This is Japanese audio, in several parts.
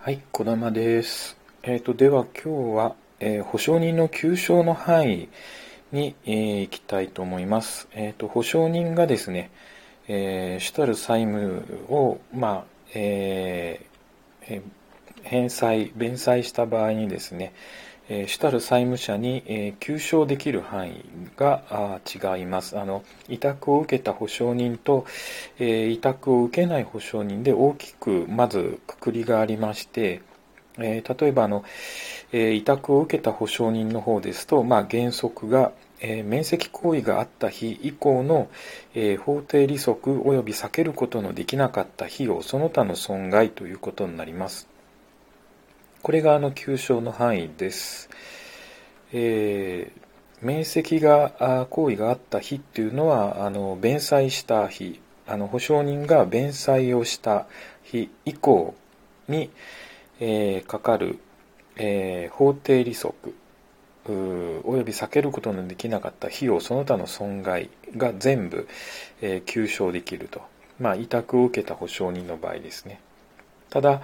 はい、小玉です。えっ、と、では今日は、えー保証人の求償の範囲に、えー行きたいと思います。えっ、と、保証人がですね、えー主たる債務を、まあ、えー返済、弁済した場合にですね、え主たる債務者に、えー求償できる範囲が違います。あの、委託を受けた保証人と、え委託を受けない保証人で大きくまずくくりがありまして、え例えばあの、え委託を受けた保証人の方ですと、まあ、原則が、えー免責行為があった日以降の、え法定利息及び避けることのできなかった費用その他の損害ということになります。これがあの求償の範囲です。えー免責が行為があった日っていうのはあの弁済した日。あの保証人が弁済をした日以降に、えーかかる、えー法定利息うーおよび避けることのできなかった費用その他の損害が全部、えー求償できると、まあ、委託を受けた保証人の場合ですね。ただ、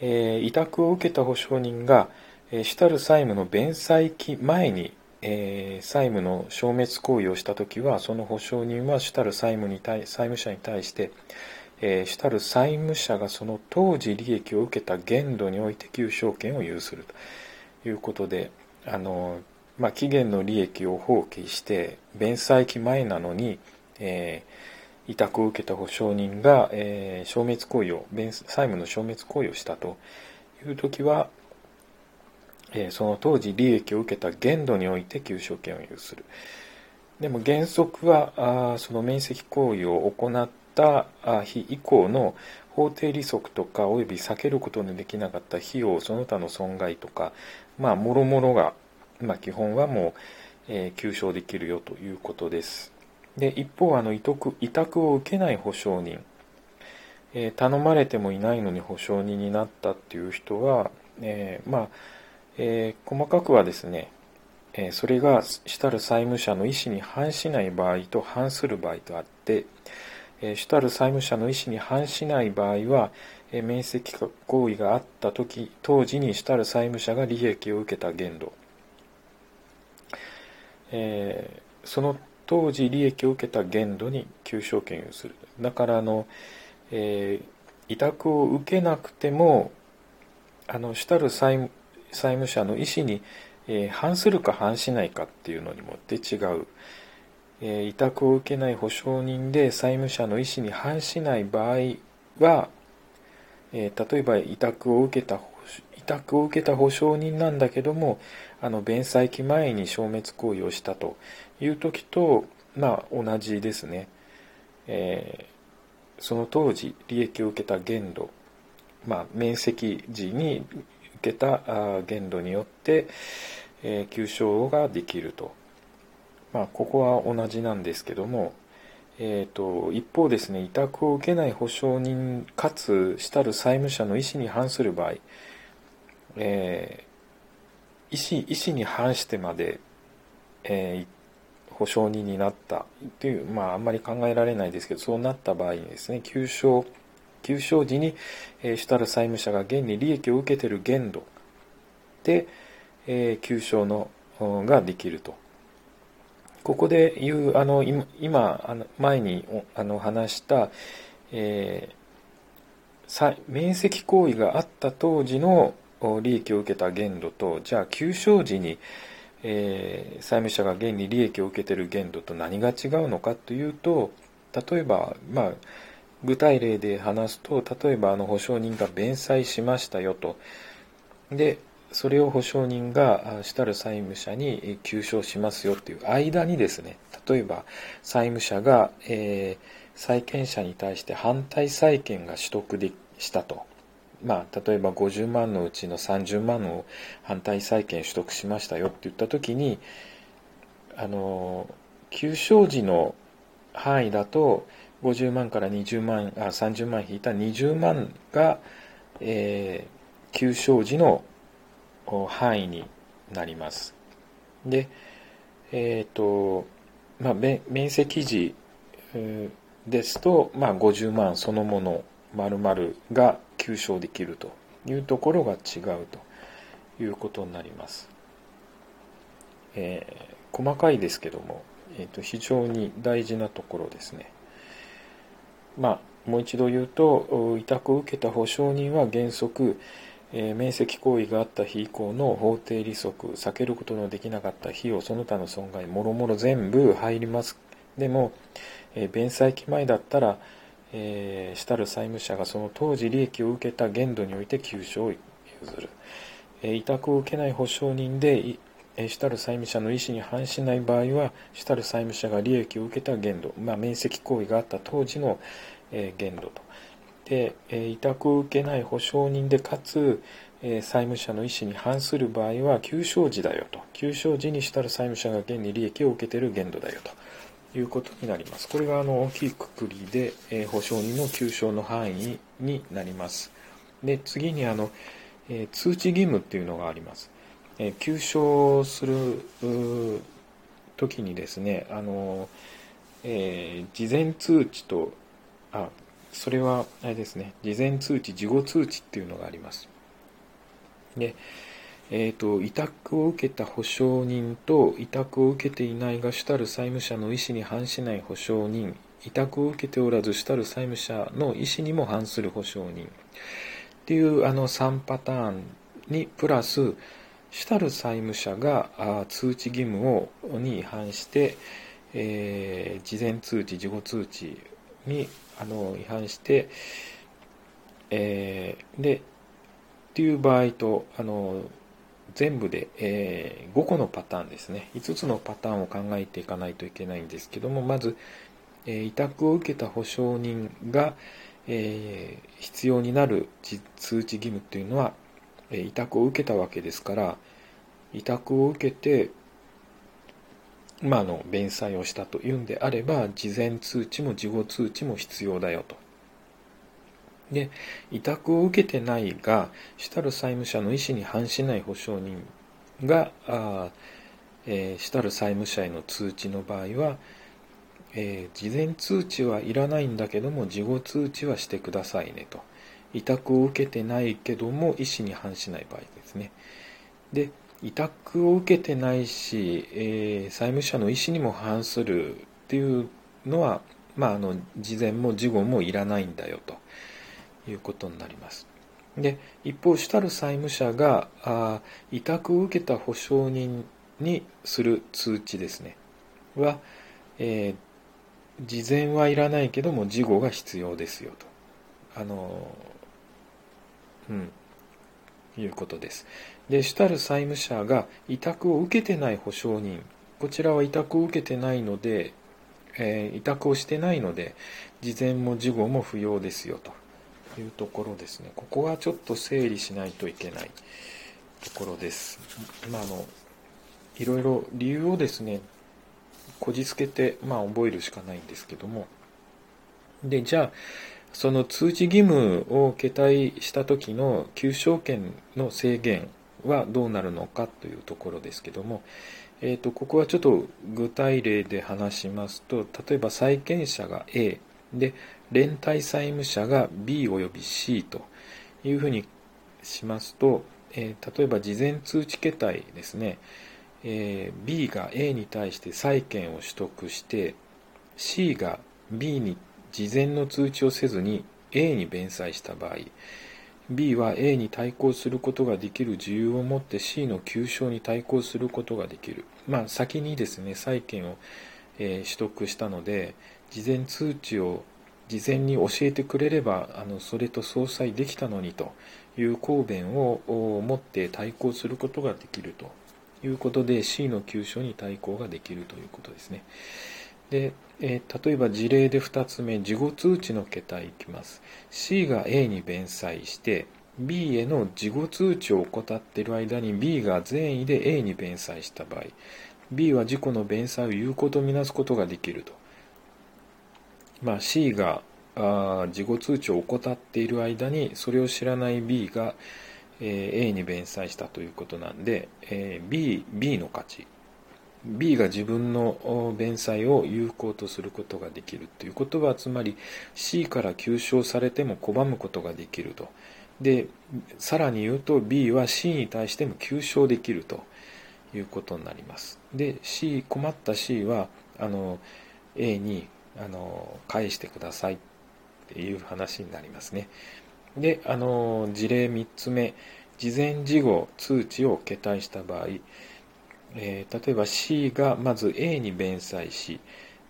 えー委託を受けた保証人が、えー主たる債務の弁済期前に、えー債務の消滅行為をしたときはその保証人は主たる債務に対債務者に対して、えー主たる債務者がその当時利益を受けた限度において求償権を有すると。いうことであの、まあ、期限の利益を放棄して弁済期前なのに、えー委託を受けた保証人が、えー消滅行為を債務の消滅行為をしたという時は、えーその当時利益を受けた限度において求償権を有する。でも原則はあその免責行為を行った日以降の法定利息とかおよび避けることのできなかった費用その他の損害とかまあもろもろが、まあ、基本はもう、えー求償できるよということです。で一方あの委託委託を受けない保証人、えー頼まれてもいないのに保証人になったっていう人は、えーまあ、えー細かくはですね、えそれが主たる債務者の意思に反しない場合と反する場合とあって、え主たる債務者の意思に反しない場合は、えー免責行為があった時当時に主たる債務者が利益を受けた限度、えその当時利益を受けた限度に求償権をする。だからあの、えー委託を受けなくてもあの主たる債務者の意思に、えー反するか反しないかっていうのにもって違う、えー委託を受けない保証人で債務者の意思に反しない場合は、え例えば委託を受けた委託を受けた保証人なんだけどもあの弁済期前に消滅行為をしたという時とまあ同じですね、えーその当時利益を受けた限度まあ、面積時に受けた限度によって、えー求償ができると、まあ、ここは同じなんですけども、えー、と一方ですね委託を受けない保証人かつ主たる債務者の意思に反する場合、えー意思意思に反してまで、えー保証人になったという、まあ、あんまり考えられないですけどそうなった場合にですね求償求償時に、えー主たる債務者が現に利益を受けている限度で、えー求償のうんができると。ここで言う、あの、今、あの前におあの話した、えーさ免責行為があった当時の利益を受けた限度と、じゃあ、求償時に、えー債務者が現に利益を受けている限度と何が違うのかというと、例えば、まあ、具体例で話すと例えばあの保証人が弁済しましたよとでそれを保証人があ主たる債務者にえー求償しますよっていう間にですね例えば債務者が、えー債権者に対して反対債権が取得でしたと。まあ、例えば50万のうちの30万を反対債権取得しましたよって言った時にあの求償時の範囲だと50万から20万あ30万引いた20万が、えー求償時の範囲になります。で、えっ、と、まあ、面積時ですと、まあ、50万そのもの丸々が求償できるというところが違うということになります。えー、細かいですけども、えーと、非常に大事なところですね。まあ、もう一度言うと、委託を受けた保証人は原則、えー、面積行為があった日以降の法定利息、避けることのできなかった費用、その他の損害、もろもろ全部入ります。でも、えー、弁済期前だったら、えー、主たる債務者がその当時利益を受けた限度において急所を譲る。えー、委託を受けない保証人で、え主たる債務者の意思に反しない場合は、主たる債務者が利益を受けた限度、まあ、面積行為があった当時の、え限度と。で、え委託を受けない保証人で、かつ、え債務者の意思に反する場合は、休償時だよと。休償時に主たる債務者が現に利益を受けている限度だよということになります。これがあの大きいくくりで、え保証人の休償の範囲になります。で、次にあの、え通知義務っていうのがあります。え休賞する時にですねあの、えー、事前通知とあそれはあれですね事前通知事後通知っていうのがありますでえーと、委託を受けた保証人と委託を受けていないが主たる債務者の意思に反しない保証人委託を受けておらず主たる債務者の意思にも反する保証人。っていうあの3パターンにプラス主たる債務者が通知義務をに違反して、えー、事前通知、事後通知にあの違反して、えー、で、っていう場合と、あの全部で、えー、5個のパターンですね。5つのパターンを考えていかないといけないんですけども、まず、え、委託を受けた保証人が、え、必要になる通知義務というのは、え委託を受けたわけですから委託を受けて、まあ、の弁済をしたというんであれば事前通知も事後通知も必要だよと。で委託を受けてないが主たる債務者の意思に反しない保証人があ、えー、主たる債務者への通知の場合は、えー、事前通知はいらないんだけども事後通知はしてくださいねと。委託を受けてないけども意思に反しない場合ですね。で、委託を受けてないし、えー、債務者の意思にも反するっていうのは、まあ、あの事前も事後もいらないんだよということになります。で一方主たる債務者があ委託を受けた保証人にする通知ですねは、えー、事前はいらないけども事後が必要ですよと。あのうん、いうことです。で、主たる債務者が委託を受けてない保証人、こちらは委託を受けてないので、えー、委託をしてないので、事前も事後も不要ですよというところですね。ここはちょっと整理しないといけないところです。まあ、の、いろいろ理由をですね、こじつけて、まあ、覚えるしかないんですけども。で、じゃあ、その通知義務を携帯した時の求償権の制限はどうなるのかというところですけども、えー、とここはちょっと具体例で話しますと例えば債権者が A で連帯債務者が B および C というふうにしますと、えー、例えば事前通知形態ですね、えー、B が A に対して債権を取得して C が B に事前の通知をせずに A に弁済した場合 B は A に対抗することができる自由を持って C の急所に対抗することができる。まあ、先にですね、債権を、えー、取得したので、事前通知を事前に教えてくれれば、あのそれと相殺できたのにという抗弁を持って対抗することができるということで C の急所に対抗ができるということですね。で、えー、例えば事例で2つ目、事後通知の桁いきます。C が A に弁済して、B への事後通知を怠っている間に B が善意で A に弁済した場合、B は自己の弁済を有効とみなすことができると。まあ、C があ事後通知を怠っている間にそれを知らない B が、えー、A に弁済したということなんで、えー、B, B の勝ち B が自分の弁済を有効とすることができるということはつまり C から吸収されても拒むことができると。で、さらに言うと B は C に対しても求償できると。いうことになります。で、C、困った C は、あの、A に、あの、返してくださいっていう話になりますね。で、あの、事例3つ目、事前事後通知を携帯した場合、えー、例えば C がまず A に弁済し、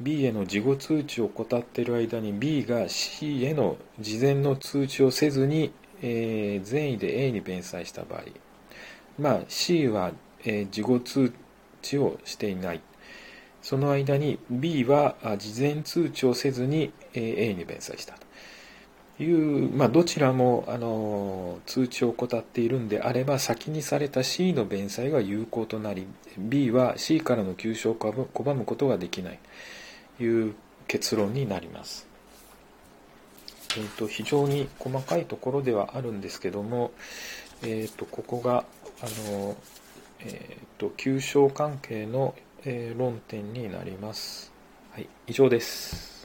B への事後通知を怠っている間に B が C への事前の通知をせずに、えー、善意で A に弁済した場合、まあ、C は、えー、事後通知をしていない。その間に B は事前通知をせずに、A に弁済したという、まあ、どちらもあの通知を怠っているんであれば先にされた C の弁済が有効となり B は C からの急所を拒むことができないと。いう結論になります。えーと、非常に細かいところではあるんですけども、えーと、ここがあの、えーと、と関係の、えー、論点になります。はい、以上です。